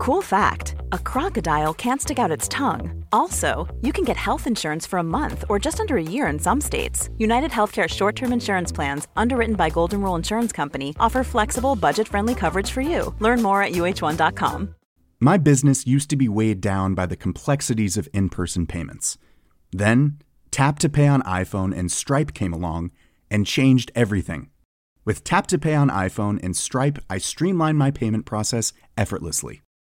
Cool fact a crocodile can't stick out its tongue. Also, you can get health insurance for a month or just under a year in some states. United Healthcare short term insurance plans, underwritten by Golden Rule Insurance Company, offer flexible, budget friendly coverage for you. Learn more at uh1.com. My business used to be weighed down by the complexities of in person payments. Then, Tap to Pay on iPhone and Stripe came along and changed everything. With Tap to Pay on iPhone and Stripe, I streamlined my payment process effortlessly.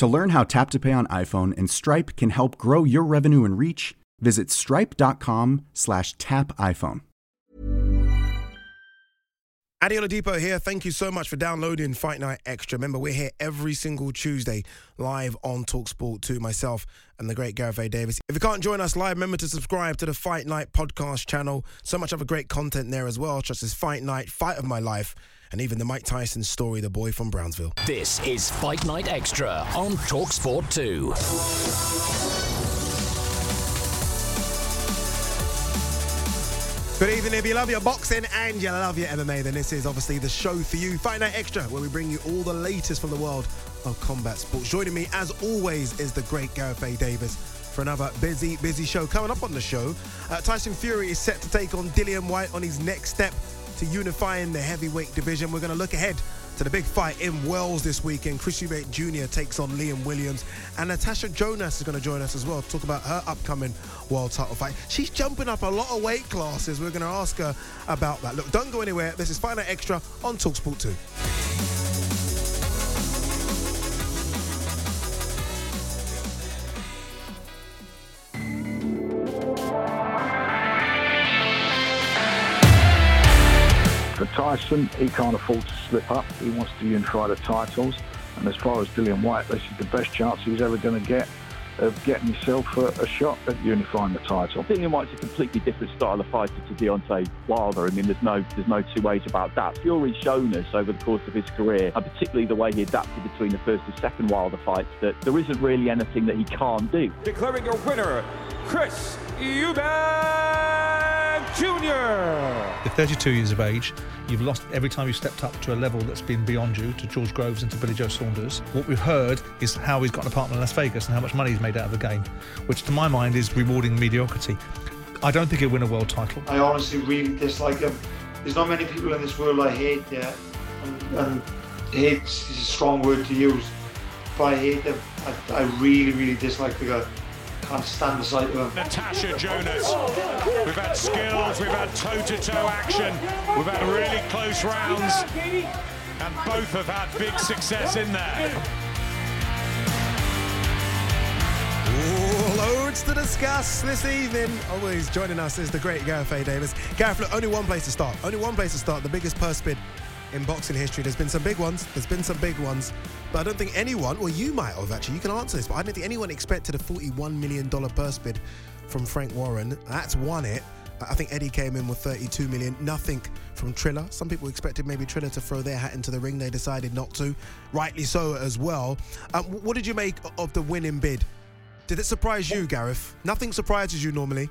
To learn how Tap to Pay on iPhone and Stripe can help grow your revenue and reach, visit stripe.com slash tap iPhone. Ade Oladipo here. Thank you so much for downloading Fight Night Extra. Remember, we're here every single Tuesday live on TalkSport 2, myself and the great Gareth A. Davis. If you can't join us live, remember to subscribe to the Fight Night podcast channel. So much other great content there as well, such as Fight Night, Fight of My Life, and even the Mike Tyson story, The Boy from Brownsville. This is Fight Night Extra on TalkSport 2. Good evening. If you love your boxing and you love your MMA, then this is obviously the show for you. Fight Night Extra, where we bring you all the latest from the world of combat sports. Joining me, as always, is the great Gareth A. Davis for another busy, busy show. Coming up on the show, uh, Tyson Fury is set to take on Dillian Whyte on his next step to unifying the heavyweight division. We're going to look ahead to the big fight in Wales this weekend. Chris Eubank Jr. takes on Liam Williams, and Natasha Jonas is going to join us as well to talk about her upcoming world title fight. She's jumping up a lot of weight classes. We're going to ask her about that. Look, don't go anywhere. This is Final Extra on Talksport 2. For Tyson, he can't afford to slip up. He wants to unify the titles. And as far as Dillian Whyte, this is the best chance he's ever going to get of getting himself a, a shot at unifying the title. Dillian Whyte's a completely different style of fighter to Deontay Wilder. I mean, there's no there's no two ways about that. Fury's shown us over the course of his career, and particularly the way he adapted between the first and second Wilder fights, that there isn't really anything that he can't do. Declaring your winner, Chris Eubank Jr. You're 32 years of age. You've lost every time you've stepped up to a level that's been beyond you, to George Groves and to Billy Joe Saunders. What we've heard is how he's got an apartment in Las Vegas and how much money he's made out of the game, which to my mind is rewarding mediocrity. I don't think he'll win a world title. I honestly really dislike him. There's not many people in this world I hate, yeah. And, and hate is a strong word to use. But I hate him. I, I really, really dislike the guy. Can't stand the sight him. Natasha Jonas. We've had skills, we've had toe-to-toe action, we've had really close rounds, and both have had big success in there. Loads to discuss this evening. Always joining us is the great Gareth A. Davis. Gareth, look, only one place to start. Only one place to start. The biggest purse bid in boxing history. There's been some big ones. There's been some big ones. But I don't think anyone, well, you might have actually, you can answer this, but I don't think anyone expected a $41 million purse bid from Frank Warren. That's won it. I think Eddie came in with 32 million. Nothing from Triller. Some people expected maybe Triller to throw their hat into the ring. They decided not to. Rightly so as well. Um, what did you make of the winning bid? Did it surprise you, Gareth? Nothing surprises you normally.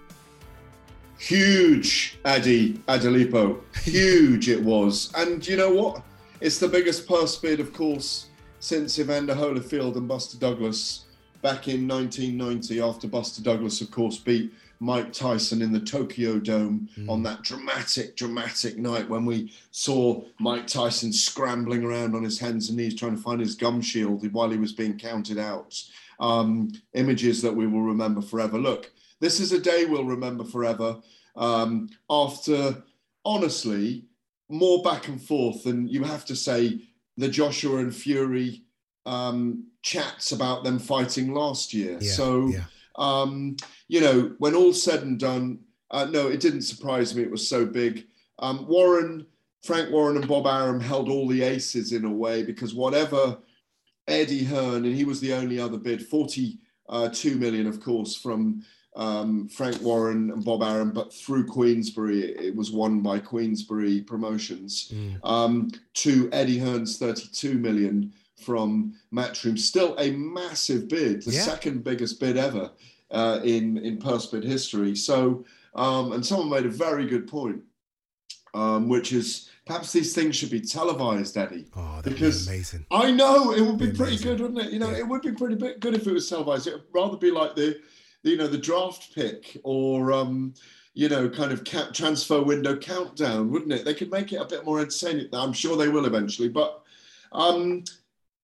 Huge, Eddie Oladipo. Huge it was. And you know what? It's the biggest purse bid, of course, since Evander Holyfield and Buster Douglas back in 1990, after Buster Douglas, of course, beat Mike Tyson in the Tokyo Dome Hmm. on that dramatic, dramatic night when we saw Mike Tyson scrambling around on his hands and knees trying to find his gum shield while he was being counted out. Um, images that we will remember forever. Look, this is a day we'll remember forever. Um, after, honestly, more back and forth, than you have to say the Joshua and Fury um, chats about them fighting last year. Yeah, so, yeah. um, you know, when all said and done, uh, no, it didn't surprise me. It was so big. Um, Warren, Frank Warren, and Bob Arum held all the aces in a way because whatever Eddie Hearn, and he was the only other bid, 42 million, of course, from um, Frank Warren and Bob Arum, but through Queensberry, it was won by Queensberry Promotions, Mm. um, to Eddie Hearn's 32 million from Matchroom. Still a massive bid, the Yeah. second biggest bid ever uh, in, in purse bid history. So, um, and someone made a very good point, um, which is perhaps these things should be televised, Eddie. Oh, that'd because be amazing. I know it would be Be pretty amazing. good, wouldn't it? You know, Yeah. it would be pretty good if it was televised. It would rather be like the, you know, the draft pick or, um, you know, kind of ca- transfer window countdown, wouldn't it? They could make it a bit more entertaining. I'm sure they will eventually, but, um,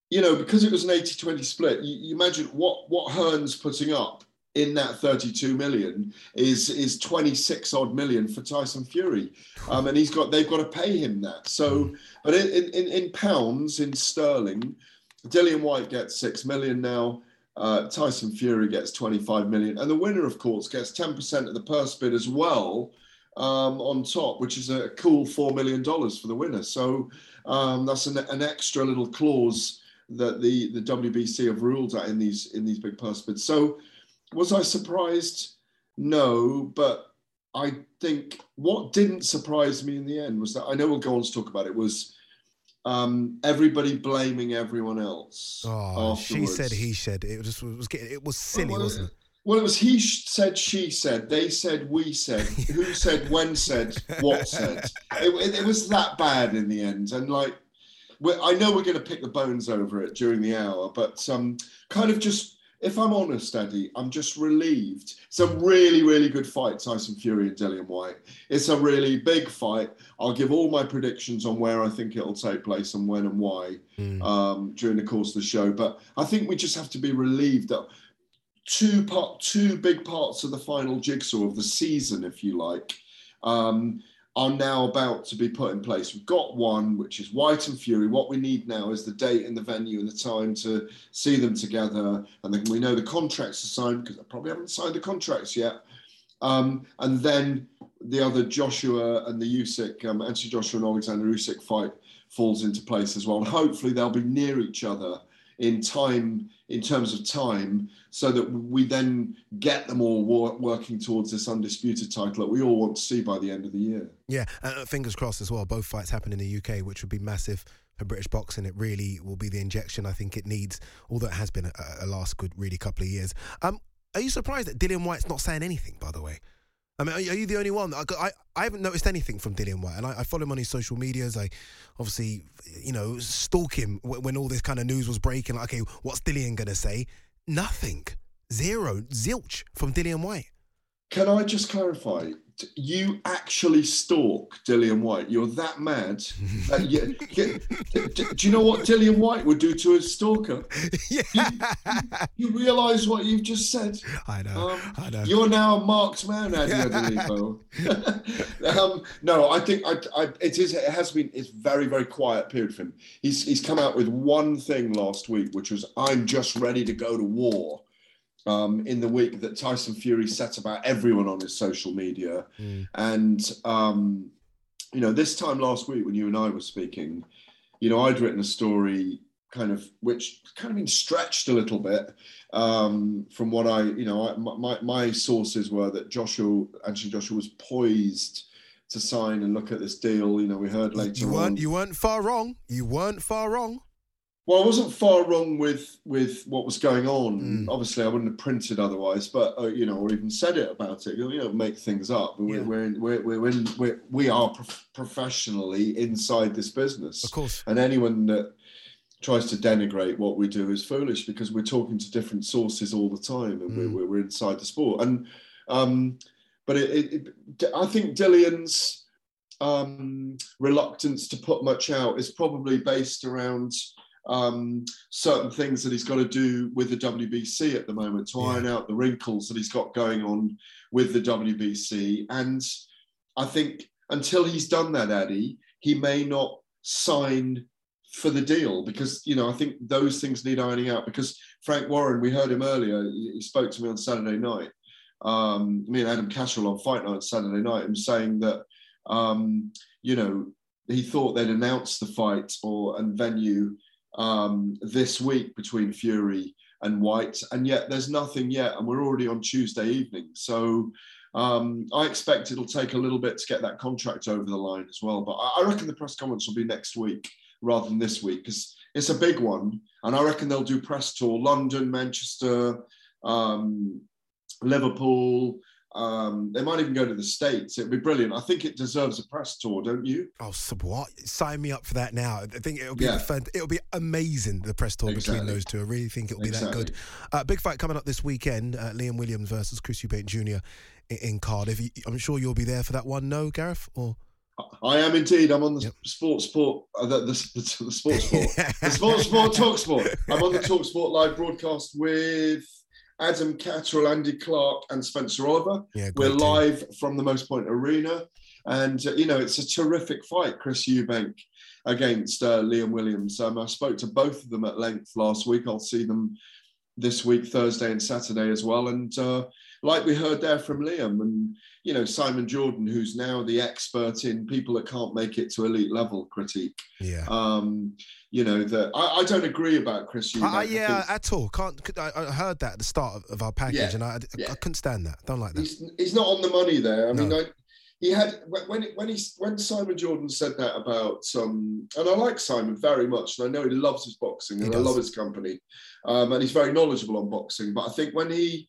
you know, because it was an 80-20 split, you, you imagine what what Hearn's putting up in that 32 million is is 26 odd million for Tyson Fury, um, and he's got they've got to pay him that. So, but in in, in pounds in sterling, Dillian Whyte gets six million now. Uh, Tyson Fury gets 25 million, and the winner, of course, gets 10% of the purse bid as well um, on top, which is a cool four million dollars for the winner. So um, that's an, an extra little clause that the the WBC have ruled out in these in these big purse bids. So was I surprised? No, but I think what didn't surprise me in the end was that I know we'll go on to talk about it was um, everybody blaming everyone else. Oh, she said, he said. It was was getting. It was silly, well, wasn't it? Well, it was he said, she said, they said, we said, who said, when said, what said. It, it, it was that bad in the end. And like, we're, I know we're going to pick the bones over it during the hour, but um, kind of just, if I'm honest, Eddie, I'm just relieved. It's a really, really good fight, Tyson Fury and Dillian Whyte. It's a really big fight. I'll give all my predictions on where I think it'll take place and when and why um, during the course of the show. But I think we just have to be relieved that two part, two big parts of the final jigsaw of the season, if you like, um, are now about to be put in place. We've got one, which is Whyte and Fury. What we need now is the date and the venue and the time to see them together. And then we know the contracts are signed because they probably haven't signed the contracts yet. Um, and then the other Joshua and the Usyk, um, Anthony Joshua and Alexander Usyk fight falls into place as well. And hopefully they'll be near each other in time, in terms of time, so that we then get them all wor- working towards this undisputed title that we all want to see by the end of the year. Yeah, uh, fingers crossed as well. Both fights happen in the UK, which would be massive for British boxing. It really will be the injection I think it needs, although it has been a, a last good, really couple of years. Um, are you surprised that Dillian Whyte's not saying anything? By the way, I mean, are, you- the only one? I, I, I haven't noticed anything from Dillian Whyte, and I, I follow him on his social medias. I obviously, you know, stalk him when, when all this kind of news was breaking. Like, okay, what's Dillian gonna say? Nothing, zero, zilch from Dillian Whyte. Can I just clarify? You actually stalk Dillian Whyte. You're that mad. Uh, you- you- d- d- do you know what Dillian Whyte would do to a stalker? yeah. You, you realise what you've just said? I know. Um, I know. You're now a marked man, Adi Oladipo. um, no, I think I, I, it is. It has been. It's very, very quiet period for him. He's he's come out with one thing last week, which was I'm just ready to go to war. Um, in the week that Tyson Fury set about everyone on his social media, and um, you know, this time last week when you and I were speaking, you know, I'd written a story kind of which kind of been stretched a little bit um, from what I, you know, I, my my sources were that Joshua, Anthony Joshua, was poised to sign and look at this deal. You know, we heard later You weren't you weren't far wrong. You weren't far wrong. Well, I wasn't far wrong with with what was going on. Mm. Obviously, I wouldn't have printed otherwise, but uh, you know, or even said it about it. You know, make things up. We're, Yeah. we're, in, we're we're in we're, we are prof- professionally inside this business. Of course. And anyone that tries to denigrate what we do is foolish because we're talking to different sources all the time, and Mm. we're, we're we're inside the sport. And um, but it, it, it, I think Dillian's um, reluctance to put much out is probably based around um, certain things that he's got to do with the WBC at the moment to iron out the wrinkles that he's got going on with the WBC. And I think until he's done that, Addy, he may not sign for the deal because you know I think those things need ironing out. Because Frank Warren, we heard him earlier. He, spoke to me on Saturday night. Um, me and Adam Catterall on Fight Night Saturday night, and saying that um, you know he thought they'd announce the fight or and venue um, this week between Fury and Whyte, and yet there's nothing yet, and we're already on Tuesday evening. So um, I expect it'll take a little bit to get that contract over the line as well. But I, I reckon the press conference will be next week rather than this week because it's a big one, and I reckon they'll do press tour London, Manchester, um, Liverpool. Um, they might even go to the States. It'd be brilliant. I think it deserves a press tour, don't you? Oh, so what? Sign me up for that now. I think it'll be Yeah. fun. It'll be amazing. The press tour between those two. I really think it'll be that good. Uh, big fight coming up this weekend. Uh, Liam Williams versus Chris Eubank Jr. in, in Cardiff. I'm sure you'll be there for that one. No, Gareth? Or I am indeed. I'm on the sports sport, uh, the, the, the, the sports sport, the sports sport talk sport. I'm on the talk sport live broadcast with Adam Catterall, Andy Clark, and Spencer Oliver. Yeah, We're team. live from the Motorpoint Arena, and uh, you know it's a terrific fight. Chris Eubank against uh, Liam Williams. Um, I spoke to both of them at length last week. I'll see them this week, Thursday and Saturday as well. And uh, like we heard there from Liam, and you know Simon Jordan, who's now the expert in people that can't make it to elite level critique. Yeah. Um, you know that I, I don't agree about Chris Eubank. I, I- I yeah, at all. Can't. I, I heard that at the start of, of our package, Yeah, and I, I, yeah. I couldn't stand that. Don't like that. he's, he's not on the money there. I mean, No. I, he had when when he when Simon Jordan said that about um, and I like Simon very much, and I know he loves his boxing, and I love his company, um, and he's very knowledgeable on boxing. But I think when he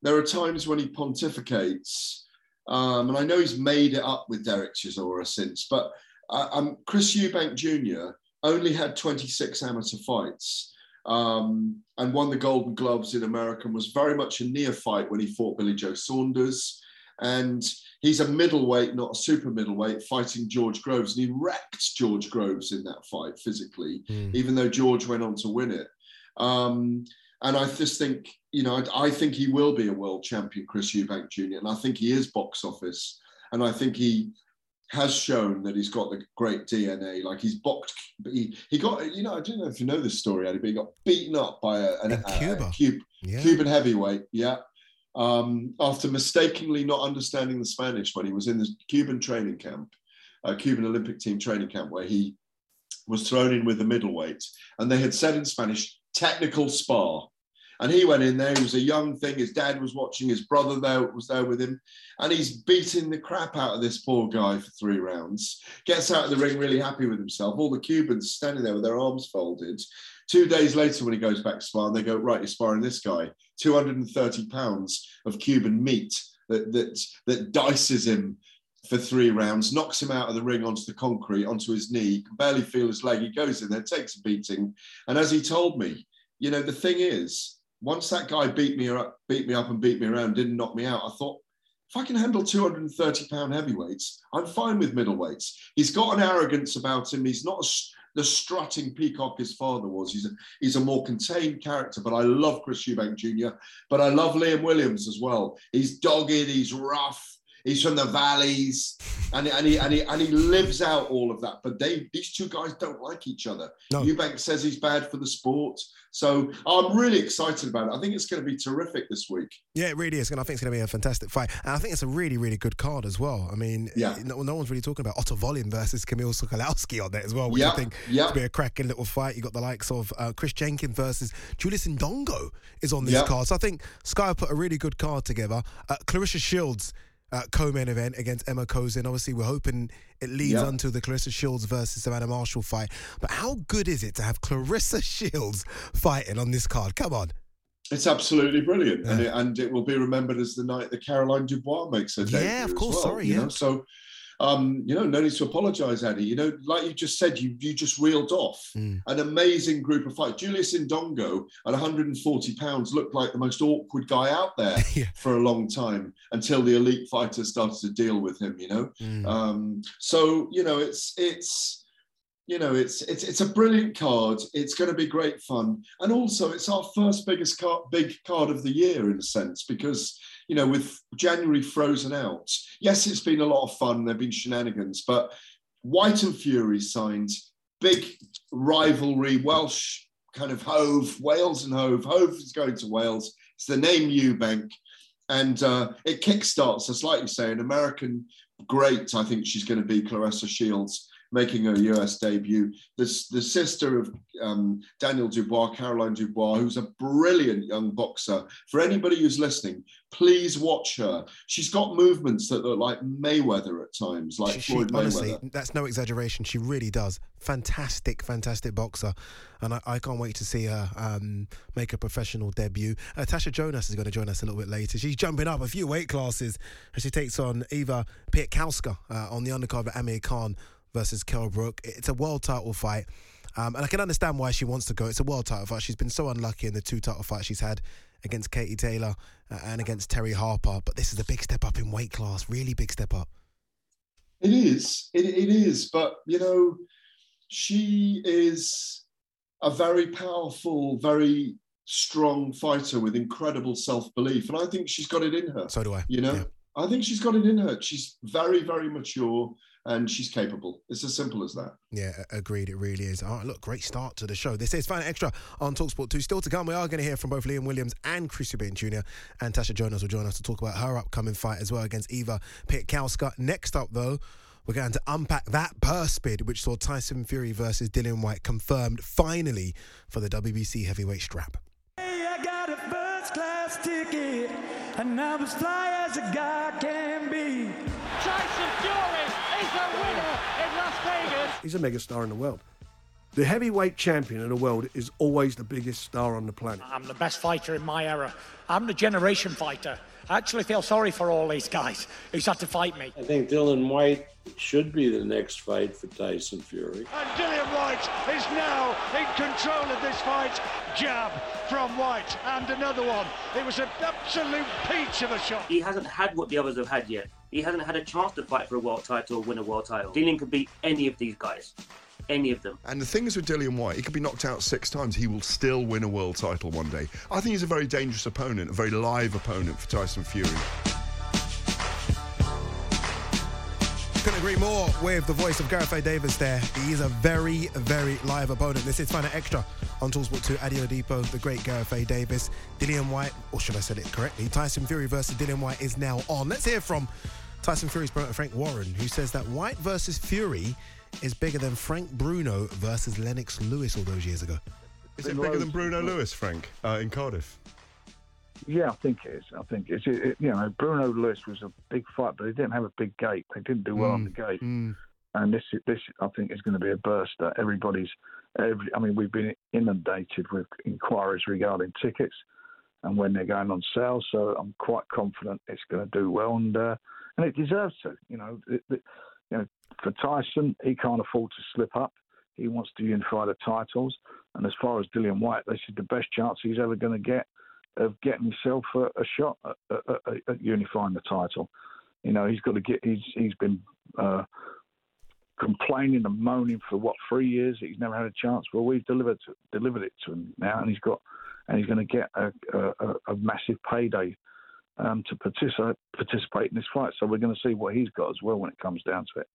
there are times when he pontificates, um, and I know he's made it up with Derek Chisora since, but uh, um, Chris Eubank Jr. only had 26 amateur fights um, and won the Golden Gloves in America and was very much a neophyte when he fought Billy Joe Saunders. And he's a middleweight, not a super middleweight, fighting George Groves. And he wrecked George Groves in that fight physically, Mm. even though George went on to win it. Um, and I just think, you know, I, I think he will be a world champion, Chris Eubank Jr. And I think he is box office. And I think he has shown that he's got the great DNA. Like he's boxed, he, he got, you know, I don't know if you know this story, Eddie, but he got beaten up by a, an, a- Cuba. a Cub- Yeah. Cuban heavyweight. Yeah. Um, after mistakenly not understanding the Spanish when he was in the Cuban training camp, uh, Cuban Olympic team training camp, where he was thrown in with the middleweight, and they had said in Spanish, technical spar. And he went in there. He was a young thing. His dad was watching. His brother there was there with him, and he's beating the crap out of this poor guy for three rounds. Gets out of the ring really happy with himself. All the Cubans standing there with their arms folded. Two days later, when he goes back to sparring, they go right. You're sparring this guy. 230 pounds of Cuban meat that that that dices him for three rounds, knocks him out of the ring onto the concrete, onto his knee, can barely feel his leg. He goes in there, takes a beating. And as he told me, you know, the thing is, once that guy beat me up, beat me up and beat me around, didn't knock me out, I thought, if I can handle 230 pound heavyweights, I'm fine with middleweights. He's got an arrogance about him. He's not the strutting peacock his father was. He's a, he's a more contained character, but I love Chris Eubank Jr., but I love Liam Williams as well. He's dogged, he's rough, he's from the valleys, and, and, he, and, he, and he lives out all of that. But they these two guys don't like each other. No. Eubank says he's bad for the sport. So I'm really excited about it. I think it's going to be terrific this week. Yeah, it really is, and I think it's going to be a fantastic fight. And I think it's a really, really good card as well. I mean, Yeah. no, no one's really talking about Otto Wallin versus Kamil Sokolowski on there as well, which Yeah, I think yeah. to be a cracking little fight. You got the likes of uh, Chris Jenkins versus Julius Indongo is on this Yeah. card. So I think Sky put a really good card together. Uh, Claressa Shields. Uh, co-main event against Ema Kozin. Obviously, we're hoping it leads Yeah. onto the Claressa Shields versus Savannah Marshall fight. But how good is it to have Claressa Shields fighting on this card? Come on. It's absolutely brilliant, and, it, and it will be remembered as the night that Caroline Dubois makes her debut. Yeah, of course, well, sorry, you yeah. know? So, um, you know, no need to apologise, Addy. You know, like you just said, you you just reeled off Mm. an amazing group of fights. Julius Indongo at 140 pounds looked like the most awkward guy out there Yeah. for a long time until the elite fighters started to deal with him. You know, Mm. um, so you know, it's it's you know, it's it's it's a brilliant card. It's going to be great fun, and also it's our first biggest card, big card of the year in a sense because you know with January frozen out. Yes, it's been a lot of fun. There've been shenanigans, but Whyte and Fury signed big rivalry. Welsh kind of Hove, Wales and Hove. Hove is going to Wales. It's the name Eubank, and uh, it kickstarts us, like you say, an American great. I think she's going to be Claressa Shields making her US debut. The, the sister of um, Daniel Dubois, Caroline Dubois, who's a brilliant young boxer. For anybody who's listening, please watch her. She's got movements that look like Mayweather at times, like She, Floyd honestly, Mayweather. that's no exaggeration. She really does. Fantastic, fantastic boxer, and I, I can't wait to see her um, make a professional debut. Uh, Tasha Jonas is going to join us a little bit later. She's jumping up a few weight classes, and she takes on Eva Piatkowska uh, on the undercard of Amir Khan versus Kell Brook. It's a world title fight. Um, and I can understand why she wants to go. It's a world title fight. She's been so unlucky in the two title fights she's had against Katie Taylor uh, and against Terri Harper. But this is a big step up in weight class, really big step up. It is. It, it is. But, you know, she is a very powerful, very strong fighter with incredible self belief. And I think she's got it in her. So do I. You know, Yeah. I think she's got it in her. She's very, very mature and she's capable. It's as simple as that. Yeah, agreed. It really is. All right, look, great start to the show. This is Final Extra on Talksport 2. Still to come, we are going to hear from both Liam Williams and Chris Eubank Jr. And Tasha Jonas will join us to talk about her upcoming fight as well against Eva Piatkowska. Next up, though, we're going to unpack that purse bid, which saw Tyson Fury versus Dillian Whyte confirmed finally for the WBC heavyweight strap. I got a first class ticket, and I'm as fly as a guy can be. Tyson Fury is the winner in Las Vegas. He's a megastar in the world. The heavyweight champion of the world is always the biggest star on the planet. I'm the best fighter in my era. I'm the generation fighter. I actually feel sorry for all these guys who's had to fight me. I think Dillian Whyte should be the next fight for Tyson Fury. And Dillian Whyte is now in control of this fight. Jab from Whyte and another one. It was an absolute peach of a shot. He hasn't had what the others have had yet. He hasn't had a chance to fight for a world title or win a world title. Dillian could beat any of these guys. Any of them. And the thing is with Dillian Whyte, he could be knocked out six times. He will still win a world title one day. I think he's a very dangerous opponent, a very live opponent for Tyson Fury. Couldn't agree more with the voice of Gareth A. Davis there. He is a very, very live opponent. This is Final Extra on Talksport 2. Ade Oladipo, the great Gareth A. Davis. Dillian Whyte, or should I say it correctly? Tyson Fury versus Dillian Whyte is now on. Let's hear from Tyson Fury's promoter Frank Warren, who says that Whyte versus Fury is bigger than Frank Bruno versus Lennox Lewis all those years ago. Is it bigger than Bruno Lewis, Frank, uh, in Cardiff? Yeah, I think it is. I think it's it, it- you know Bruno Lewis was a big fight, but he didn't have a big gate. They didn't do well on the gate, and this this I think is going to be a burster. Everybody's every. I mean, we've been inundated with inquiries regarding tickets and when they're going on sale. So I'm quite confident it's going to do well, and uh, and it deserves to. You know, it, it- you know, for Tyson, he can't afford to slip up. He wants to unify the titles, and as far as Dillian Whyte, this is the best chance he's ever going to get of getting himself a, a shot at, at, at, unifying the title. You know, he's got to get. He's he's been uh, complaining and moaning for what three years. He's never had a chance. Well, we've delivered delivered it to him now, and he's got and he's going to get a, a, a massive payday um, to participate participate in this fight. So we're going to see what he's got as well when it comes down to it.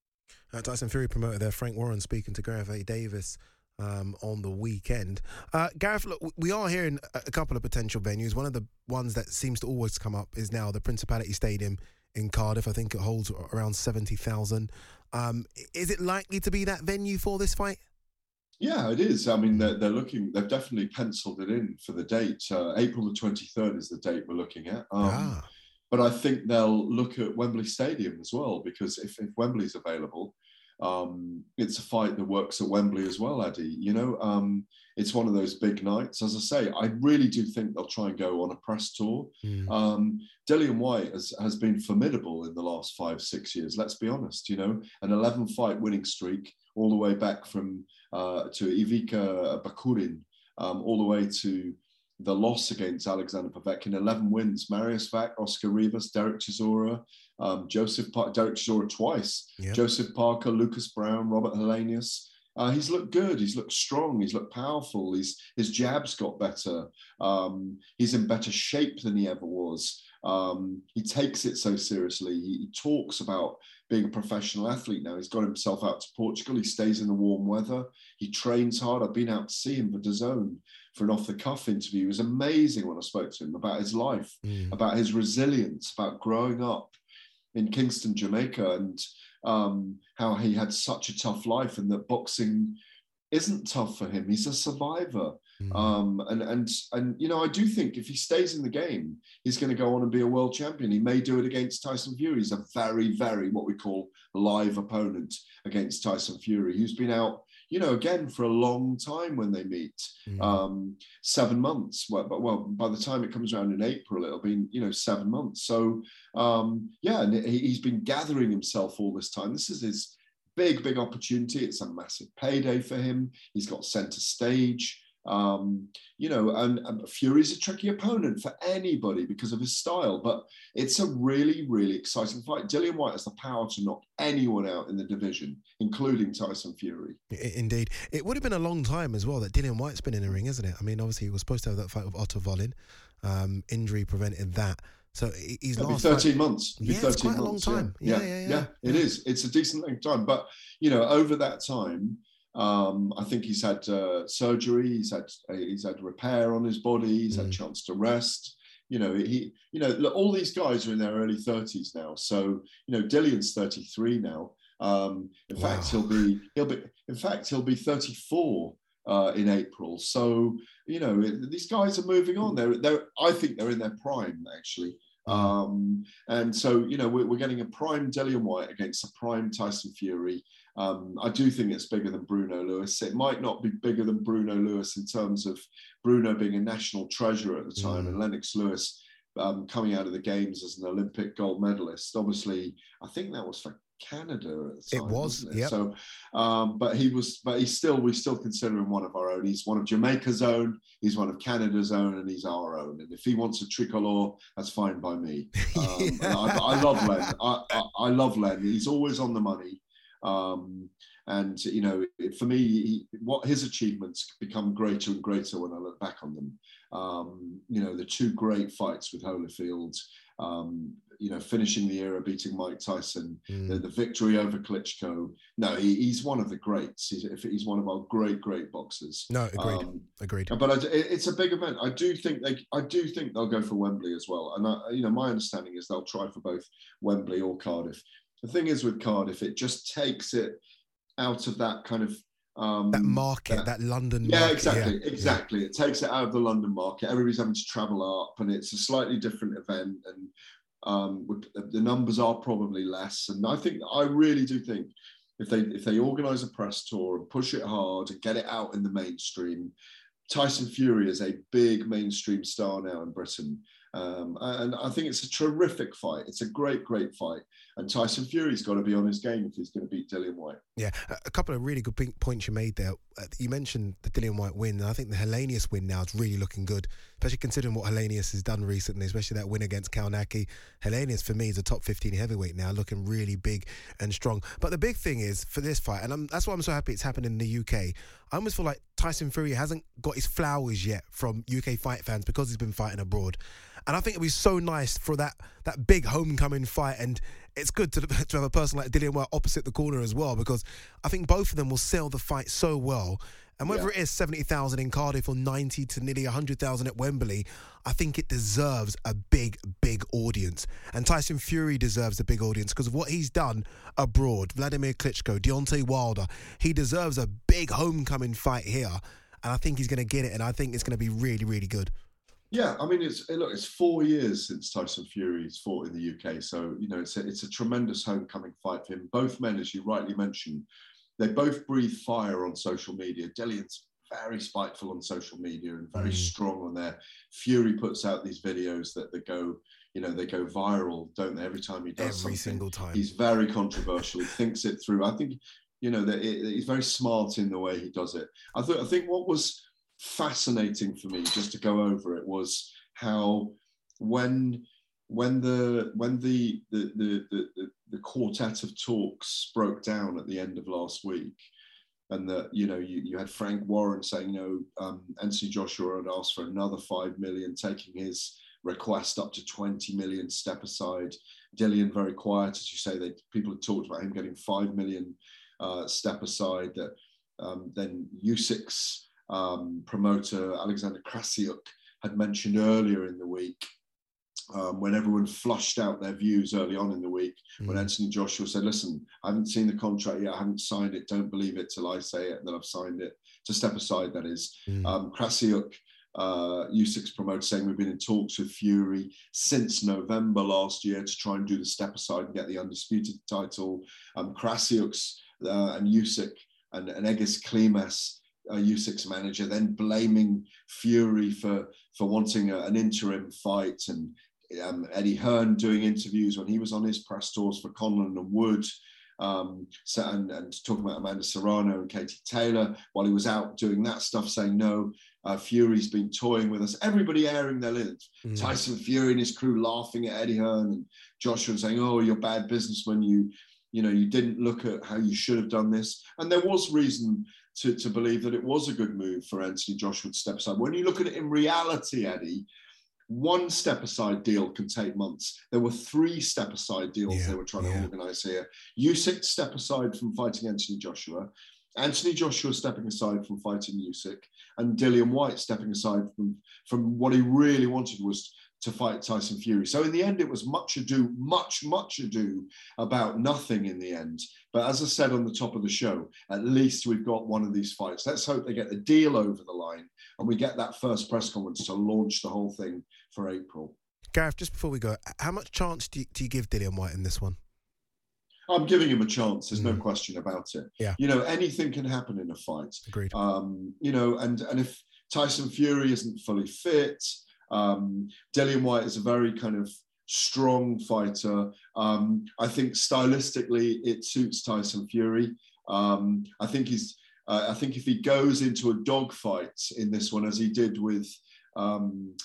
Uh, Tyson Fury promoter there, Frank Warren, speaking to Gareth A. Davis um, on the weekend. Uh, Gareth, look, we are hearing a couple of potential venues. One of the ones that seems to always come up is now the Principality Stadium in Cardiff. I think it holds around 70,000. Um, is it likely to be that venue for this fight? Yeah, it is. I mean, they're, they're looking, they've definitely penciled it in for the date. Uh, April the 23rd is the date we're looking at. Um, But I think they'll look at Wembley Stadium as well, because if, if Wembley's available, um, it's a fight that works at Wembley as well, Addy. You know, um, it's one of those big nights. As I say, I really do think they'll try and go on a press tour. Um, Dillian Whyte has, has been formidable in the last five, six years. Let's be honest. You know, an 11 fight winning streak all the way back from uh, to Ivica Bakurin, um, all the way to the loss against Alexander Povetkin, 11 wins. Mariusz Wach, Oscar Rivas, Derek Chisora, um, Joseph Derek Chisora twice, Yeah. Joseph Parker, Lucas Browne, Robert Helenius. Uh, he's looked good. He's looked strong. He's looked powerful. He's, his jabs got better. Um, he's in better shape than he ever was. Um, he takes it so seriously. He, he talks about being a professional athlete now. He's got himself out to Portugal. He stays in the warm weather. He trains hard. I've been out to see him for DAZN for an off the cuff interview. It was amazing when I spoke to him about his life, about his resilience, about growing up in Kingston, Jamaica, and um, how he had such a tough life and that boxing isn't tough for him. He's a survivor. Mm. Um, and and and you know, I do think if he stays in the game, he's going to go on and be a world champion. He may do it against Tyson Fury. He's a very, very what we call live opponent against Tyson Fury, who's been out, you know, again for a long time when they meet. Mm. Um, seven months. Well, but well, by the time it comes around in April, it'll be you know seven months. So um, yeah, and he's been gathering himself all this time. This is his big, big opportunity. It's a massive payday for him. He's got centre stage. Um, you know, and, and Fury's a tricky opponent for anybody because of his style, but it's a really, really exciting fight. Dillian Whyte has the power to knock anyone out in the division, including Tyson Fury. Indeed. It would have been a long time as well that Dillian Whyte's been in the ring, isn't it? I mean, obviously, he was supposed to have that fight with Otto Wallin. Um, injury prevented that. So he's last 13 fight, months. It'll yeah, 13 it's quite months, a long time. Yeah. Yeah, yeah, yeah, yeah. It is. It's a decent length of time. But, you know, over that time, um, I think he's had uh, surgery. He's had he's had repair on his body. He's mm. had a chance to rest. You know, he you know look, all these guys are in their early thirties now. So you know, Dillian's thirty three now. Um, in wow. fact, he'll be he'll be in fact he'll be thirty four uh, in April. So you know, these guys are moving on. They're they're I think they're in their prime actually. Mm. Um, and so, you know, we're, we're, getting a prime Dillian Whyte against a prime Tyson Fury. Um, I do think it's bigger than Bruno Lewis. It might not be bigger than Bruno Lewis in terms of Bruno being a national treasure at the time mm. and Lennox Lewis um, coming out of the games as an Olympic gold medalist. Obviously, I think that was for Canada at the time. It was? Yep. So, um, but he was, but he's still, we still consider him one of our own. He's one of Jamaica's own, he's one of Canada's own, and he's our own. And if he wants a tricolor, that's fine by me. Um, yeah. I, I, love Len. I, I, I, love Len. He's always on the money. Um, and you know, for me, he, what his achievements become greater and greater when I look back on them. Um, you know, the two great fights with Holyfield, um, you know, finishing the era, beating Mike Tyson, mm. the, the, victory over Klitschko. No, he, he's one of the greats. He's, he's one of our great, great boxers. No, agreed. Um, agreed. But I, it's a big event. I do think they, I do think they'll go for Wembley as well. And I, you know, my understanding is they'll try for both Wembley or Cardiff the thing is with Cardiff, it just takes it out of that kind of um, that market, that, that London. Yeah, market. exactly, yeah. exactly. It takes it out of the London market. Everybody's having to travel up, and it's a slightly different event, and um, the numbers are probably less. And I think I really do think if they if they organise a press tour and push it hard and get it out in the mainstream, Tyson Fury is a big mainstream star now in Britain. Um, and I think it's a terrific fight. It's a great, great fight. And Tyson Fury's got to be on his game if he's going to beat Dillian Whyte. Yeah, a couple of really good points you made there. Uh, you mentioned the Dillian Whyte win, and I think the Helenius win now is really looking good, especially considering what Helenius has done recently, especially that win against Kownacki. Helenius, for me, is a top 15 heavyweight now, looking really big and strong. But the big thing is for this fight, and I'm, that's why I'm so happy it's happening in the UK. I almost feel like Tyson Fury hasn't got his flowers yet from UK fight fans because he's been fighting abroad. And I think it'd be so nice for that that big homecoming fight. And it's good to, to have a person like Dillian Whyte opposite the corner as well, because I think both of them will sell the fight so well. And whether yeah. it is 70,000 in Cardiff or 90 to nearly 100,000 at Wembley, I think it deserves a big, big audience. And Tyson Fury deserves a big audience because of what he's done abroad. Vladimir Klitschko, Deontay Wilder, he deserves a big homecoming fight here. And I think he's going to get it. And I think it's going to be really, really good. Yeah, I mean, it's look, it's four years since Tyson Fury's fought in the UK, so you know it's a, it's a tremendous homecoming fight for him. Both men, as you rightly mentioned, they both breathe fire on social media. Dillian's very spiteful on social media and very mm. strong on there. Fury puts out these videos that they go, you know, they go viral, don't they? Every time he does every something. single time. He's very controversial. he thinks it through. I think, you know, that he's very smart in the way he does it. I thought. I think what was fascinating for me just to go over it was how when when the when the the the, the, the quartet of talks broke down at the end of last week and that you know you, you had Frank Warren saying know um, Anthony Joshua had asked for another five million taking his request up to 20 million step aside. Dillian very quiet as you say that people had talked about him getting five million uh, step aside that um, then Usyk's um, promoter Alexander Krassyuk had mentioned earlier in the week um, when everyone flushed out their views early on in the week, mm. when Anthony Joshua said, Listen, I haven't seen the contract yet, I haven't signed it, don't believe it till I say it, and then I've signed it. To step aside, that is. Mm. Um, Krassyuk, uh, Usyk's promoter, saying we've been in talks with Fury since November last year to try and do the step aside and get the undisputed title. Um, Krassyuk's uh, and Usyk and, and Egis Klimas uh, Usyk's manager, then blaming Fury for for wanting a, an interim fight, and um, Eddie Hearn doing interviews when he was on his press tours for Conlan and Wood. Um, so, and, and, talking about Amanda Serrano and Katie Taylor while he was out doing that stuff, saying no, uh, Fury's been toying with us. Everybody airing their lid. Mm. Tyson Fury and his crew laughing at Eddie Hearn and Joshua saying, "Oh, you're bad businessman. You, you know, you didn't look at how you should have done this." And there was reason to, to believe that it was a good move for Anthony Joshua to step aside. When you look at it in reality, Eddie, one step aside deal can take months. There were three step aside deals yeah, they were trying yeah. to organize here. Usyk step aside from fighting Anthony Joshua, Anthony Joshua stepping aside from fighting Usyk, and Dillian Whyte stepping aside from, from what he really wanted was to fight Tyson Fury. So in the end, it was much ado, much, much ado about nothing in the end. But as I said on the top of the show, at least we've got one of these fights. Let's hope they get the deal over the line and we get that first press conference to launch the whole thing for April. Gareth, just before we go, how much chance do you, do you give Dillian Whyte in this one? I'm giving him a chance. There's mm. no question about it. Yeah. You know, anything can happen in a fight. Agreed. Um, you know, and and if Tyson Fury isn't fully fit, um, Dillian Whyte is a very kind of strong fighter. Um, I think stylistically it suits Tyson Fury. Um, I think he's. Uh, I think if he goes into a dogfight in this one, as he did with um,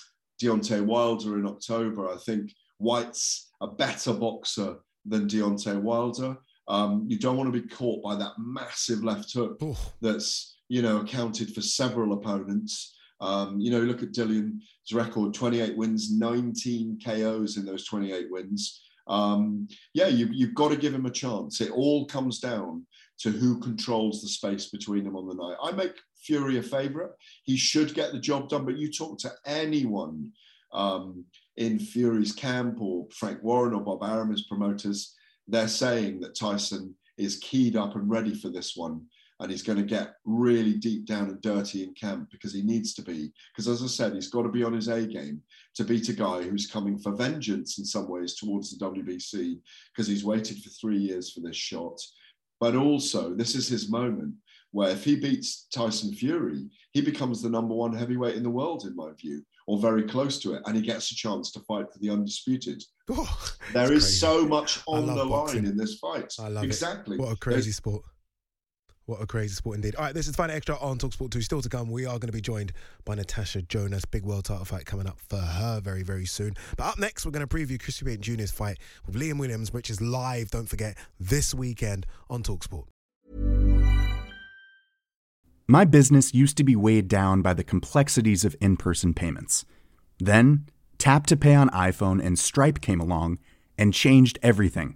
Deontay Wilder in October, I think Whyte's a better boxer than Deontay Wilder. Um, you don't want to be caught by that massive left hook Ooh. that's you know accounted for several opponents. Um, you know, look at Dillian's record 28 wins, 19 KOs in those 28 wins. Um, yeah, you, you've got to give him a chance. It all comes down to who controls the space between them on the night. I make Fury a favourite. He should get the job done, but you talk to anyone um, in Fury's camp or Frank Warren or Bob Arum as promoters, they're saying that Tyson is keyed up and ready for this one and he's going to get really deep down and dirty in camp because he needs to be. Because as I said, he's got to be on his A game to beat a guy who's coming for vengeance in some ways towards the WBC because he's waited for three years for this shot. But also, this is his moment where if he beats Tyson Fury, he becomes the number one heavyweight in the world, in my view, or very close to it, and he gets a chance to fight for the undisputed. Oh, there is crazy. so much on the boxing. line in this fight. I love exactly. It. What a crazy There's, sport. What a crazy sport indeed. All right, this is Fight Extra on Talksport 2. Still to come, we are going to be joined by Natasha Jonas. Big world title fight coming up for her very, very soon. But up next, we're going to preview Chris Eubank Jr.'s fight with Liam Williams, which is live, don't forget, this weekend on Talksport. My business used to be weighed down by the complexities of in person payments. Then, Tap to Pay on iPhone and Stripe came along and changed everything.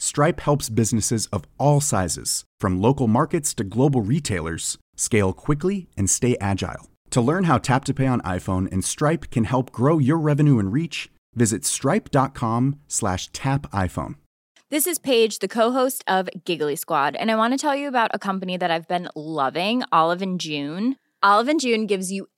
Stripe helps businesses of all sizes, from local markets to global retailers, scale quickly and stay agile. To learn how Tap to Pay on iPhone and Stripe can help grow your revenue and reach, visit stripe.com/tapiphone. This is Paige, the co-host of Giggly Squad, and I want to tell you about a company that I've been loving, Olive and June. Olive and June gives you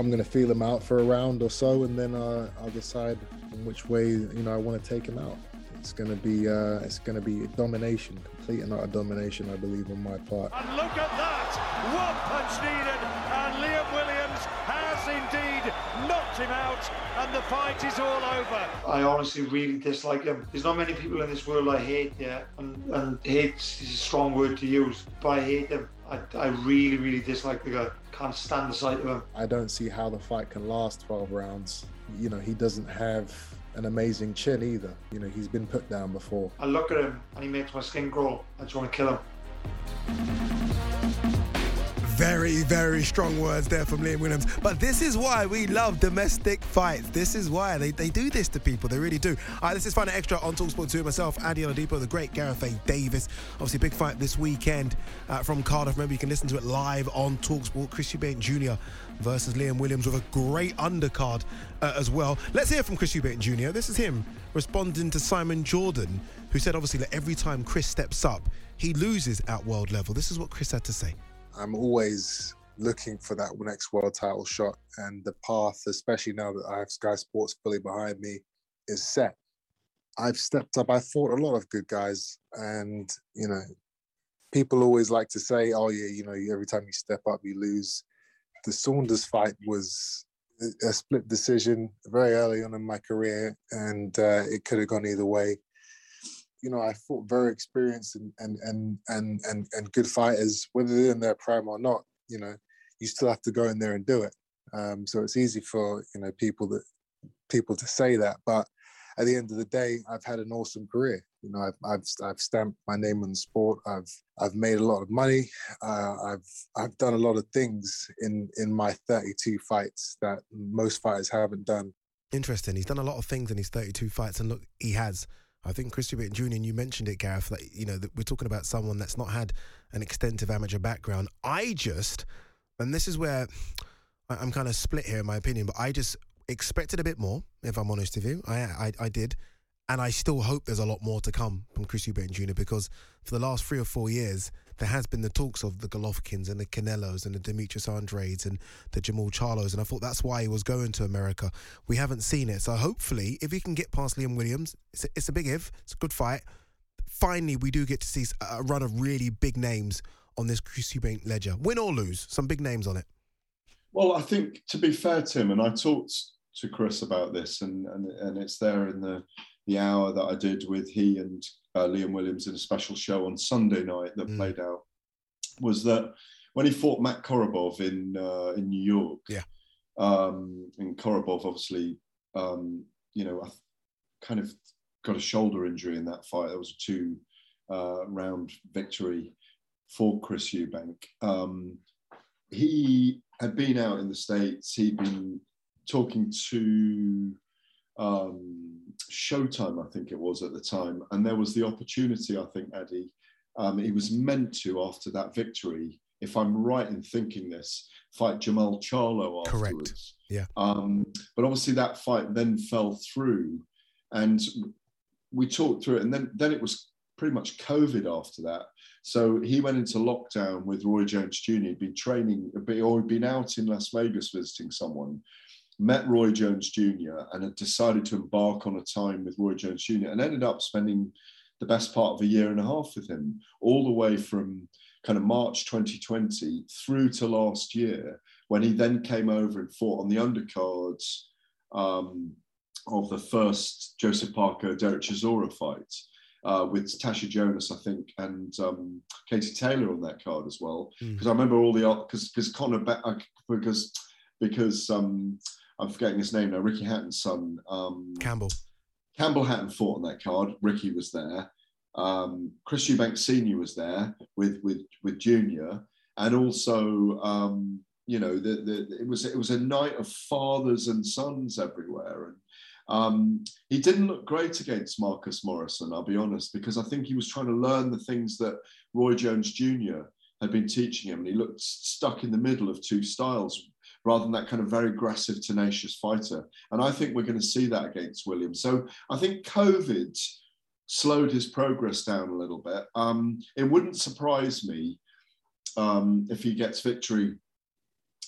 I'm going to feel him out for a round or so, and then uh, I'll decide in which way you know I want to take him out. It's going to be uh, it's going to be domination, complete and utter domination, I believe, on my part. And look at that! One punch needed, and Liam Williams has indeed knocked him out, and the fight is all over. I honestly really dislike him. There's not many people in this world I hate, yeah, and, and hate is a strong word to use, but I hate him. I, I really, really dislike the guy. Can't stand the sight of him. I don't see how the fight can last 12 rounds. You know, he doesn't have an amazing chin either. You know, he's been put down before. I look at him and he makes my skin crawl. I just want to kill him. Very, very strong words there from Liam Williams. But this is why we love domestic fights. This is why they, they do this to people. They really do. Right, this is Final Extra on Talksport 2. Myself, Ade Oladipo, the great Gareth A. Davis. Obviously, big fight this weekend uh, from Cardiff. Remember, you can listen to it live on Talksport. Chris Eubank Jr. versus Liam Williams with a great undercard uh, as well. Let's hear from Chris Eubank Jr. This is him responding to Simon Jordan, who said, obviously, that every time Chris steps up, he loses at world level. This is what Chris had to say. I'm always looking for that next world title shot, and the path, especially now that I have Sky Sports fully behind me, is set. I've stepped up. I fought a lot of good guys, and you know, people always like to say, "Oh yeah, you know, every time you step up, you lose." The Saunders fight was a- split decision very early on in my career, and uh, it could have gone either way you know, I fought very experienced and and and and and, and good fighters, whether they're in their prime or not. You know, you still have to go in there and do it. Um, so it's easy for you know people that people to say that, but at the end of the day, I've had an awesome career. You know, I've I've, I've stamped my name on the sport. I've I've made a lot of money. Uh, I've I've done a lot of things in in my 32 fights that most fighters haven't done. Interesting. He's done a lot of things in his 32 fights, and look, he has. I think Chris Eubank Jr. and you mentioned it, Gareth. That you know that we're talking about someone that's not had an extensive amateur background. I just, and this is where I'm kind of split here in my opinion, but I just expected a bit more. If I'm honest with you, I I, I did, and I still hope there's a lot more to come from Chris Eubank Jr. because for the last three or four years there has been the talks of the Golovkins and the Canelos and the Demetrius Andrades and the Jermall Charlos, and I thought that's why he was going to America. We haven't seen it, so hopefully, if he can get past Liam Williams, it's a, it's a big if. It's a good fight. Finally, we do get to see a run of really big names on this Chris Eubank ledger, win or lose, some big names on it. Well, I think to be fair, Tim, and I talked to Chris about this, and and, and it's there in the the hour that I did with he and uh, Liam Williams in a special show on Sunday night that played out, was that when he fought Matt Korobov in uh, in New York, yeah, um, and Korobov obviously, um, you know, I kind of got a shoulder injury in that fight. That was a two uh, round victory for Chris Eubank. Um, he had been out in the States, he'd been talking to um, Showtime, I think it was at the time, and there was the opportunity, I think, Eddie. Um, he was meant to, after that victory, if I'm right in thinking this, fight Jermall Charlo afterwards. Correct. Yeah. Um, but obviously, that fight then fell through. And we talked through it, and then then it was pretty much COVID after that. So he went into lockdown with Roy Jones Jr. He'd been training, or he'd been out in Las Vegas visiting someone, met Roy Jones Jr. and had decided to embark on a time with Roy Jones Jr. and ended up spending the best part of a year and a half with him, all the way from kind of March 2020 through to last year, when he then came over and fought on the undercards um, of the first Joseph Parker Derek Chisora fight. Uh, with Tasha Jonas, I think, and um, Katie Taylor on that card as well. Because Mm. I remember all the because because Connor Be- uh, because because um, I'm forgetting his name now. Ricky Hatton's son, um, Campbell. Campbell Hatton fought on that card. Ricky was there. Um, Chris Eubank Senior was there with with with Junior, and also um, you know the, the it was it was a night of fathers and sons everywhere, and um, he didn't look great against Marcus Morrison. I'll be honest, because I think he was trying to learn the things that Roy Jones Jr. had been teaching him, and he looked stuck in the middle of two styles rather than that kind of very aggressive, tenacious fighter. And I think we're going to see that against Williams. So I think COVID slowed his progress down a little bit. Um, it wouldn't surprise me um, if he gets victory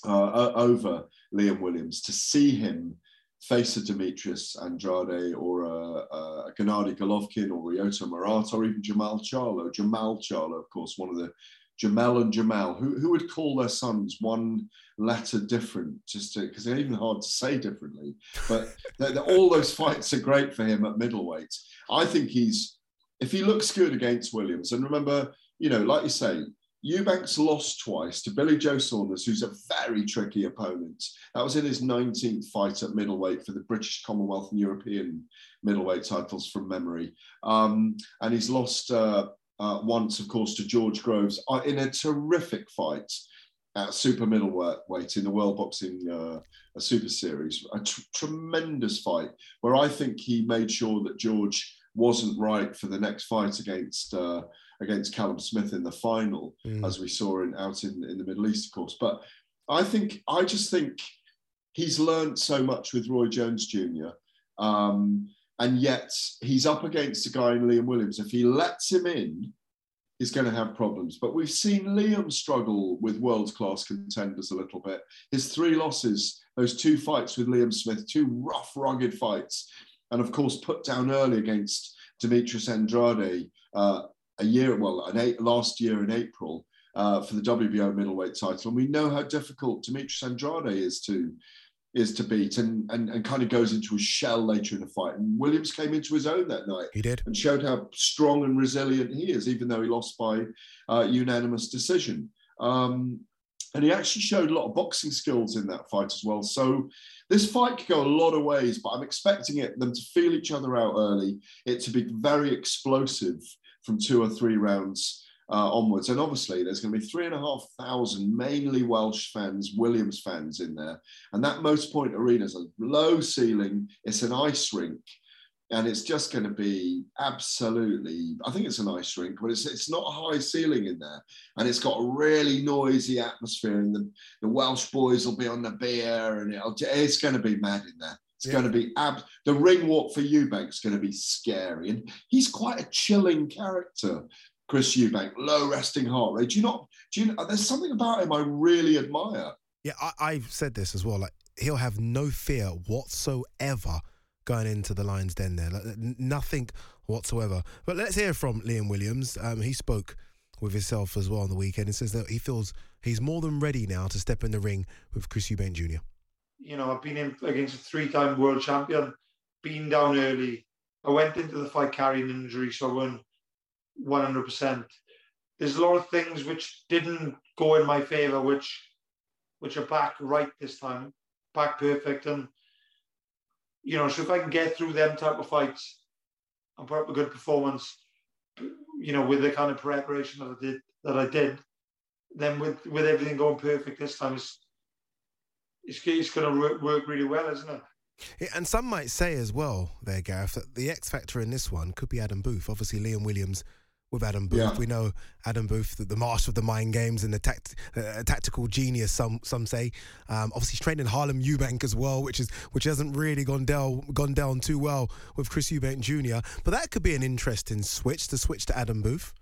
uh, over Liam Williams to see him face a Demetrius Andrade or a, a Gennady Golovkin or Ryota Murata or even Jermall Charlo. Jermall Charlo, of course, one of the Jermell and Jermall, who, who would call their sons one letter different, just because they're even hard to say differently. But they're- they're- all those fights are great for him at middleweight. I think he's, if he looks good against Williams, and remember, you know, like you say, Eubanks lost twice to Billy Joe Saunders, who's a very tricky opponent. That was in his 19th fight at middleweight for the British Commonwealth and European middleweight titles from memory. Um, and he's lost uh, uh, once, of course, to George Groves uh, in a terrific fight at super middleweight in the World Boxing uh, a Super Series. A tr- tremendous fight where I think he made sure that George wasn't right for the next fight against uh, against Callum Smith in the final, Mm. as we saw in out in, in the Middle East, of course. But I think I just think he's learned so much with Roy Jones Jr. Um, and yet he's up against a guy in Liam Williams. If he lets him in, he's going to have problems. But we've seen Liam struggle with world class contenders a little bit. His three losses, those two fights with Liam Smith, two rough, rugged fights, and of course put down early against Demetrius Andrade uh, a year, well, an eight, last year in April. Uh, for the WBO middleweight title, and we know how difficult Demetrius Andrade is to is to beat, and, and and kind of goes into a shell later in the fight. And Williams came into his own that night. He did, and showed how strong and resilient he is, even though he lost by uh, unanimous decision. Um, and he actually showed a lot of boxing skills in that fight as well. So this fight could go a lot of ways, but I'm expecting it them to feel each other out early, it to be very explosive from two or three rounds uh, onwards. And obviously, there's going to be three and a half thousand mainly Welsh fans, Williams fans in there. And that Motorpoint Arena is a low ceiling, it's an ice rink. And it's just going to be absolutely, I think it's an ice rink, but it's, it's not a high ceiling in there. And it's got a really noisy atmosphere. And the, the Welsh boys will be on the beer and it'll, it's going to be mad in there. It's Yeah. going to be ab- the ring walk for Eubank's going to be scary, and he's quite a chilling character. Chris Eubank, low resting heart rate. Do you not? Do you? There's something about him I really admire. Yeah, I, I've said this as well. Like he'll have no fear whatsoever going into the Lions Den there. Like, nothing whatsoever. But let's hear from Liam Williams. Um, he spoke with himself as well on the weekend. He says that he feels he's more than ready now to step in the ring with Chris Eubank Jr. you know, I've been in against a three-time world champion, been down early. I went into the fight carrying an injury, so I won 100%. There's a lot of things which didn't go in my favour, which which are back right this time, back perfect. And, you know, so if I can get through them type of fights and put up a good performance, you know, with the kind of preparation that I did, that I did, then with, with everything going perfect this time, it's, it's, it's going to work, work really well, isn't it? And some might say as well, there, Gareth, that the X factor in this one could be Adam Booth. Obviously, Liam Williams with Adam Booth. Yeah. We know Adam Booth, the, the master of the mind games and the tact, uh, tactical genius. Some some say. Um, obviously, he's training Harlem Eubank as well, which is which hasn't really gone down gone down too well with Chris Eubank Jr. But that could be an interesting switch to switch to Adam Booth.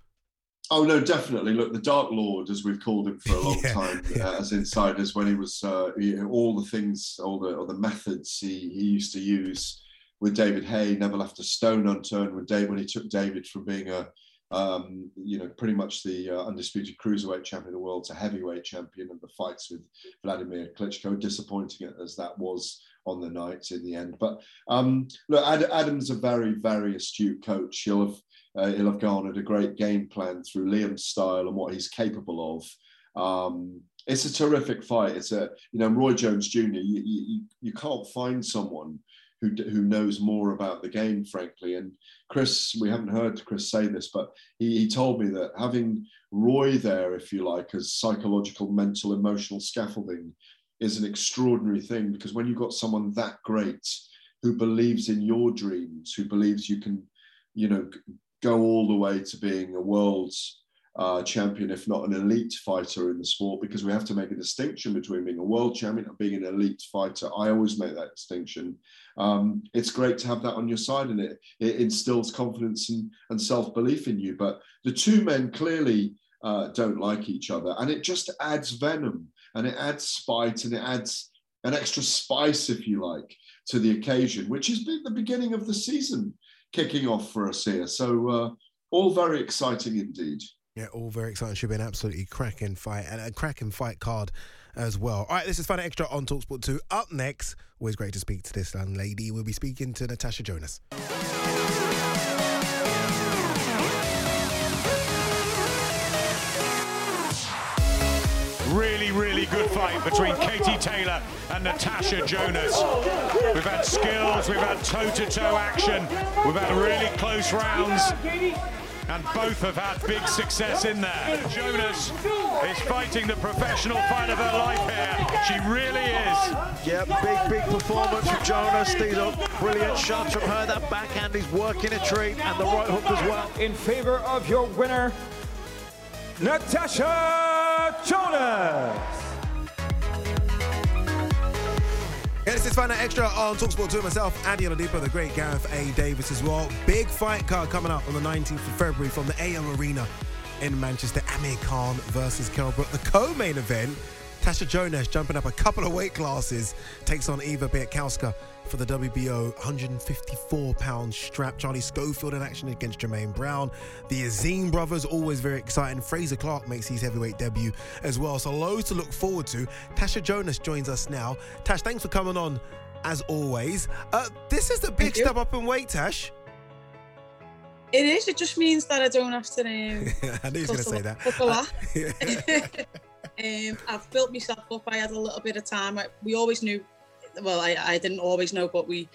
Oh no, definitely. Look, the Dark Lord, as we've called him for a long Yeah, time, Uh, as insiders, when he was uh, he, all the things, all the all the methods he, he used to use with David Haye, never left a stone unturned. With Dave, when he took David from being a um, you know pretty much the uh, undisputed cruiserweight champion of the world to heavyweight champion, and the fights with Vladimir Klitschko, disappointing as that was on the night in the end. But um, look, Ad, Adam's a very very astute coach. He'll have uh, he'll have garnered a great game plan through Liam's style and what he's capable of. Um, it's a terrific fight. It's a you know Roy Jones Jr. You, you, you can't find someone who who knows more about the game, frankly. And Chris, we haven't heard Chris say this, but he, he told me that having Roy there, if you like, as psychological, mental, emotional scaffolding, is an extraordinary thing because when you've got someone that great who believes in your dreams, who believes you can, you know, go all the way to being a world's uh, champion, if not an elite fighter in the sport, because we have to make a distinction between being a world champion and being an elite fighter. I always make that distinction. Um, it's great to have that on your side, and it, it instills confidence and, and self belief in you. But the two men clearly uh, don't like each other, and it just adds venom and it adds spite and it adds an extra spice, if you like, to the occasion, which has been the beginning of the season kicking off for us here. So, uh, all very exciting indeed. Yeah, all very exciting. Should be an absolutely cracking fight and a cracking fight card as well. All right, this is Fight Extra on Talksport 2. Up next, always great to speak to this young lady. We'll be speaking to Natasha Jonas. Really, really good fight between Katie Taylor and Natasha Jonas. We've had skills, we've had toe-to-toe action, we've had really close rounds, and both have had big success in there. Jonas is fighting the professional fight of her life here. She really is. Yeah, big, big performance from Jonas. These are brilliant shots from her. That backhand is working a treat, and the right hook as well. In favor of your winner, Natasha Jonas. Yeah, this is Night Extra on Talksport 2. Myself, Ade Oladipo, the great Gareth A. Davis as well. Big fight card coming up on the 19th of February from the AO Arena in Manchester. Amir Khan versus Kell Brook. The co-main event, Tasha Jonas jumping up a couple of weight classes, takes on Eva Piatkowska for the WBO 154 pound strap. Charlie Schofield in action against Jermaine Brown. The Azim brothers, always very exciting. Frazer Clarke makes his heavyweight debut as well. So loads to look forward to. Tasha Jonas joins us now. Tash, thanks for coming on as always. Uh, this is a big step up in weight, Tash. It is. It just means that I don't have to. Um, I knew he was going to say that. cut um, I've built myself up. I had a little bit of time. I, we always knew. Well, I, I didn't always know, but we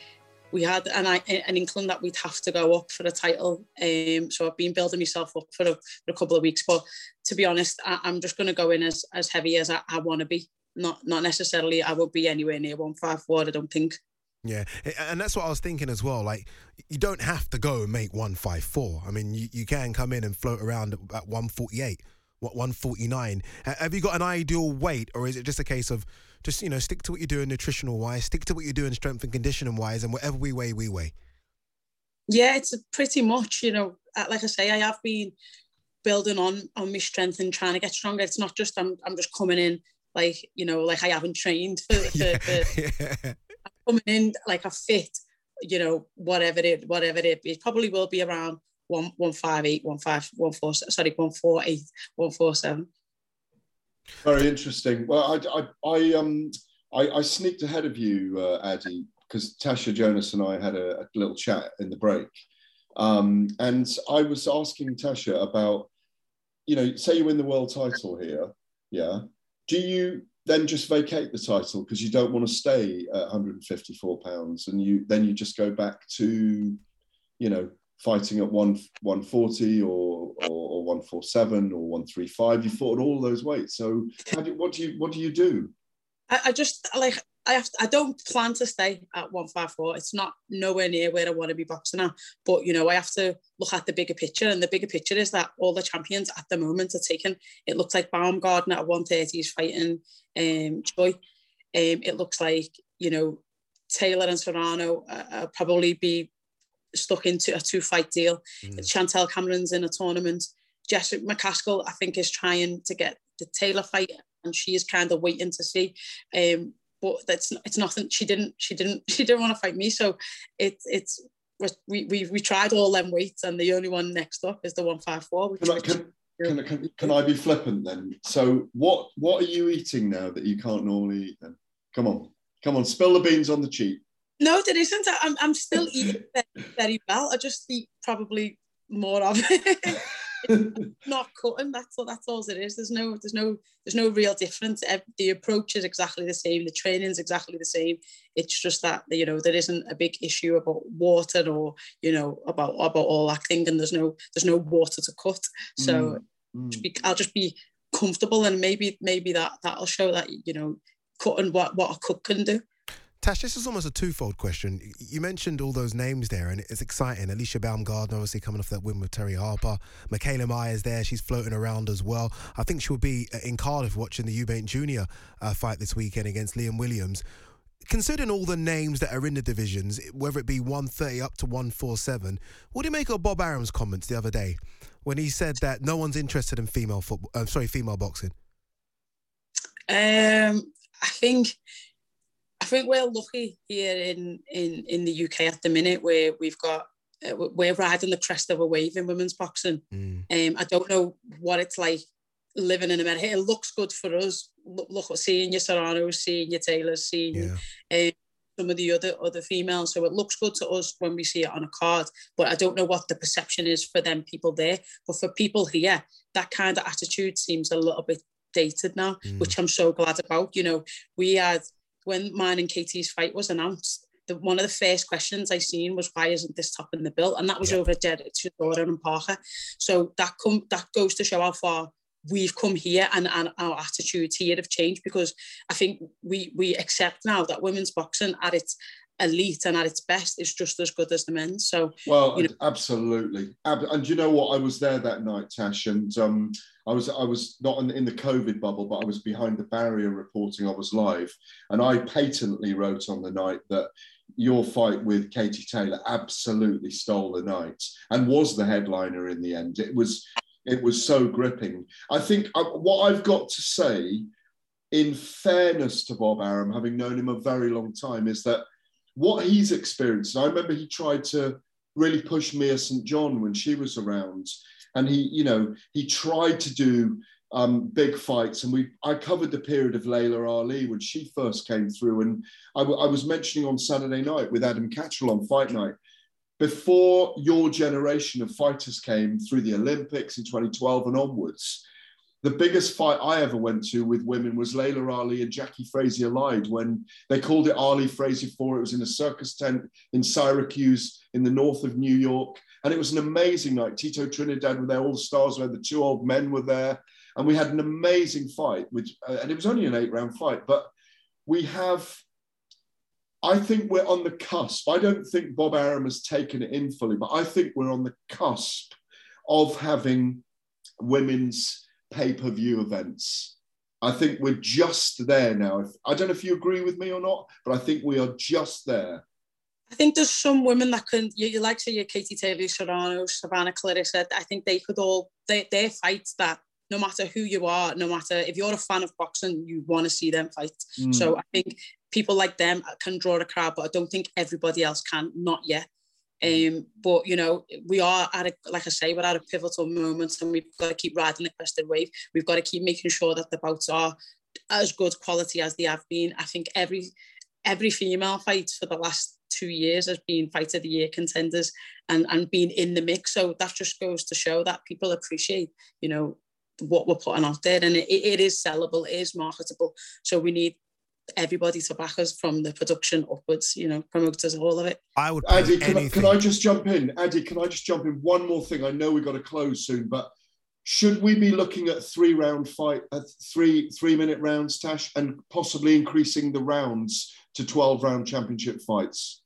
we had an, I an inkling that we'd have to go up for the title. Um, so I've been building myself up for a, for a couple of weeks. But to be honest, I, I'm just going to go in as as heavy as I, I want to be. Not not necessarily. I won't be anywhere near one five four. I don't think. Yeah, and that's what I was thinking as well. Like, you don't have to go and make 154. I mean, you, you can come in and float around at 148, what 149. Have you got an ideal weight, or is it just a case of just, you know, stick to what you're doing nutritional wise, stick to what you're doing strength and conditioning wise, and whatever we weigh, we weigh? Yeah, it's pretty much, you know, uh, like I say, I have been building on on my strength and trying to get stronger. It's not just I'm I'm just coming in like, you know, like I haven't trained for, for, for coming in like a fit, you know, whatever it whatever it it probably will be around one one five eight, one five, one four sorry, one four eight, one four seven. Very interesting. Well, I, I, I um, I, I sneaked ahead of you, uh, Addy, because Tasha Jonas and I had a, a little chat in the break, um, and I was asking Tasha about, you know, say you win the world title here, yeah, do you then just vacate the title because you don't want to stay at 154 pounds, and you then you just go back to, you know, fighting at one 140 or, or, or 147 or 135 you fought all those weights so do, what do you what do you do I, I just like I have to, I don't plan to stay at 154. It's not nowhere near where I want to be boxing at. But you know, I have to look at the bigger picture, and the bigger picture is that all the champions at the moment are taken. It looks like Baumgardner at 130 is fighting um, Choi. Um, it looks like you know Taylor and Serrano uh, probably be stuck into a two fight deal. Mm. Chantel Cameron's in a tournament. Jessica McCaskill, I think, is trying to get the Taylor fight, and she is kind of waiting to see. Um, but that's it's nothing. She didn't. She didn't. She didn't want to fight me. So it, it's we we we tried all them weights, and the only one next up is the one five four. Can, can, can, can, can I be flippant then? So what what are you eating now that you can't normally eat? Then come on, come on, spill the beans on the cheap. No, there isn't. I'm I'm still eating very, very well. I just eat probably more of it. not cutting. That's all. That's all it is. There's no. There's no. There's no real difference. The approach is exactly the same. The training is exactly the same. It's just that you know there isn't a big issue about water or you know about about all that thing. And there's no. There's no water to cut. So mm. Mm. Be, I'll just be comfortable and maybe maybe that that'll show that you know cutting what what a cook can do. Tash, this is almost a twofold question. You mentioned all those names there, and it's exciting. Alycia Baumgardner, obviously coming off that win with Terri Harper. Mikaela Mayer there, she's floating around as well. I think she'll be uh, in Cardiff watching the Eubank Jr. Uh, fight this weekend against Liam Williams. Considering all the names that are in the divisions, whether it be 130 up to 147, what do you make of Bob Arum's comments the other day when he said that no one's interested in female football? Uh, sorry, female boxing. Um, I think I think we're lucky here in, in, in the UK at the minute where we've got uh, we're riding the crest of a wave in women's boxing. Mm. Um, I don't know what it's like living in America. It looks good for us. Look, look seeing your Serranos, seeing your Taylors, seeing yeah. um, some of the other other females. So it looks good to us when we see it on a card. But I don't know what the perception is for them people there. But for people here, that kind of attitude seems a little bit dated now, mm. which I'm so glad about. You know, we had when mine and Katie's fight was announced, the, one of the first questions I seen was why isn't this top in the bill? And that was yeah. over Jared Tudor and Parker. So that come that goes to show how far we've come here and, and our attitudes here have changed because I think we we accept now that women's boxing at its elite and at its best is just as good as the men. So well, you know. absolutely. And you know what? I was there that night, Tash, and um, I was I was not in, the COVID bubble, but I was behind the barrier reporting. I was live, and I patently wrote on the night that your fight with Katie Taylor absolutely stole the night and was the headliner in the end. It was it was so gripping. I think uh, what I've got to say, in fairness to Bob Arum, having known him a very long time, is that what he's experienced. I remember he tried to really push Mia St. John when she was around and he, you know, he tried to do um, big fights. And we, I covered the period of Laila Ali when she first came through, and I, I was mentioning on Saturday night with Adam Catterall on Fight Night. Before your generation of fighters came through the Olympics in 2012 and onwards, the biggest fight I ever went to with women was Laila Ali and Jacqui Frazier Lyde when they called it Ali Frazier 4. It was in a circus tent in Syracuse in the north of New York. And it was an amazing night. Tito Trinidad were there, all the stars were there, the two old men were there. And we had an amazing fight, which, uh, and it was only an eight round fight. But we have, I think we're on the cusp. I don't think Bob Arum has taken it in fully, but I think we're on the cusp of having women's pay per view events. I think we're just there now. If, I don't know if you agree with me or not, but I think we are just there. I think there's some women that can, you, you like say your Katie Taylor, Serrano, Savannah Claressa, I think they could all, they, they're fights that no matter who you are, no matter if you're a fan of boxing, you want to see them fight. Mm. So I think people like them can draw a crowd, but I don't think everybody else can, not yet. Um, but you know, we are at a, like I say, we're at a pivotal moment, and we've got to keep riding the crested wave. We've got to keep making sure that the bouts are as good quality as they have been. I think every every female fight for the last two years has been fight of the year contenders and and being in the mix. So that just goes to show that people appreciate, you know, what we're putting out there, and it, it is sellable, it is marketable. So we need everybody to back us from the production upwards, you know, promoters, all of it. I would. Addy, can I, can I, just jump in? Addy, can I just jump in? One more thing. I know we've got to close soon, but should we be looking at three round fight, uh, three three minute rounds, Tash, and possibly increasing the rounds to twelve round championship fights?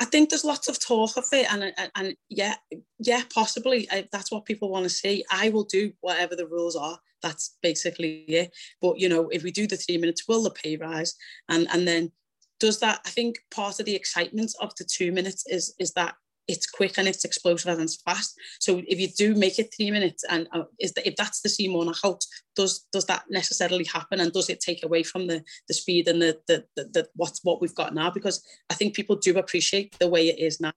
I think there's lots of talk of it, and and, and yeah, yeah, possibly I, that's what people want to see. I will do whatever the rules are. That's basically it. But you know, if we do the three minutes, will the pay rise? And and then does that? I think part of the excitement of the two minutes is is that it's quick and it's explosive and it's fast. So if you do make it three minutes, and uh, is that if that's the Simon knockout, does does that necessarily happen, and does it take away from the the speed and the the, the, the what's what we've got now? Because I think people do appreciate the way it is now,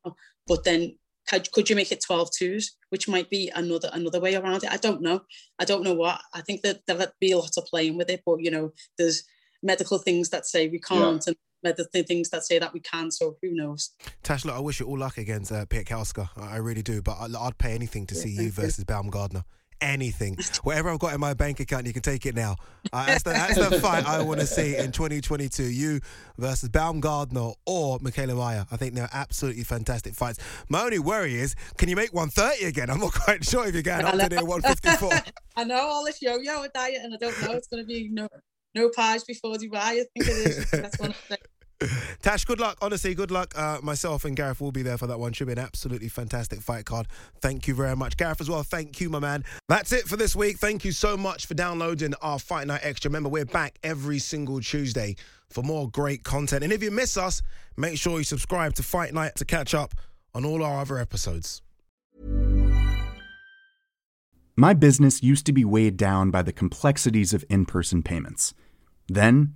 but then. Could, could you make it 12 twos, which might be another another way around it? I don't know. I don't know what. I think that there'll be a lot of playing with it, but you know, there's medical things that say we can't, yeah. and the things that say that we can. So who knows? Tash, look, I wish you all luck against uh, Piatkowska. I really do. But I, would pay anything to see you versus Baumgardner. Anything, whatever I've got in my bank account, you can take it now. Uh, that's, the, that's the fight I want to see in 2022. You versus Baumgardner or Mikaela Mayer. I think they're absolutely fantastic fights. My only worry is, can you make 130 again? I'm not quite sure if you're going up to near 154. I know all this yo-yo diet, and I don't know it's going to be no no pies before Dubai. I think it is. That's one of the Tash, good luck. Honestly, good luck. Uh, myself and Gareth will be there for that one. Should be an absolutely fantastic fight card. Thank you very much. Gareth as well. Thank you, my man. That's it for this week. Thank you so much for downloading our Fight Night Extra. Remember, we're back every single Tuesday for more great content. And if you miss us, make sure you subscribe to Fight Night to catch up on all our other episodes. My business used to be weighed down by the complexities of in person payments. Then,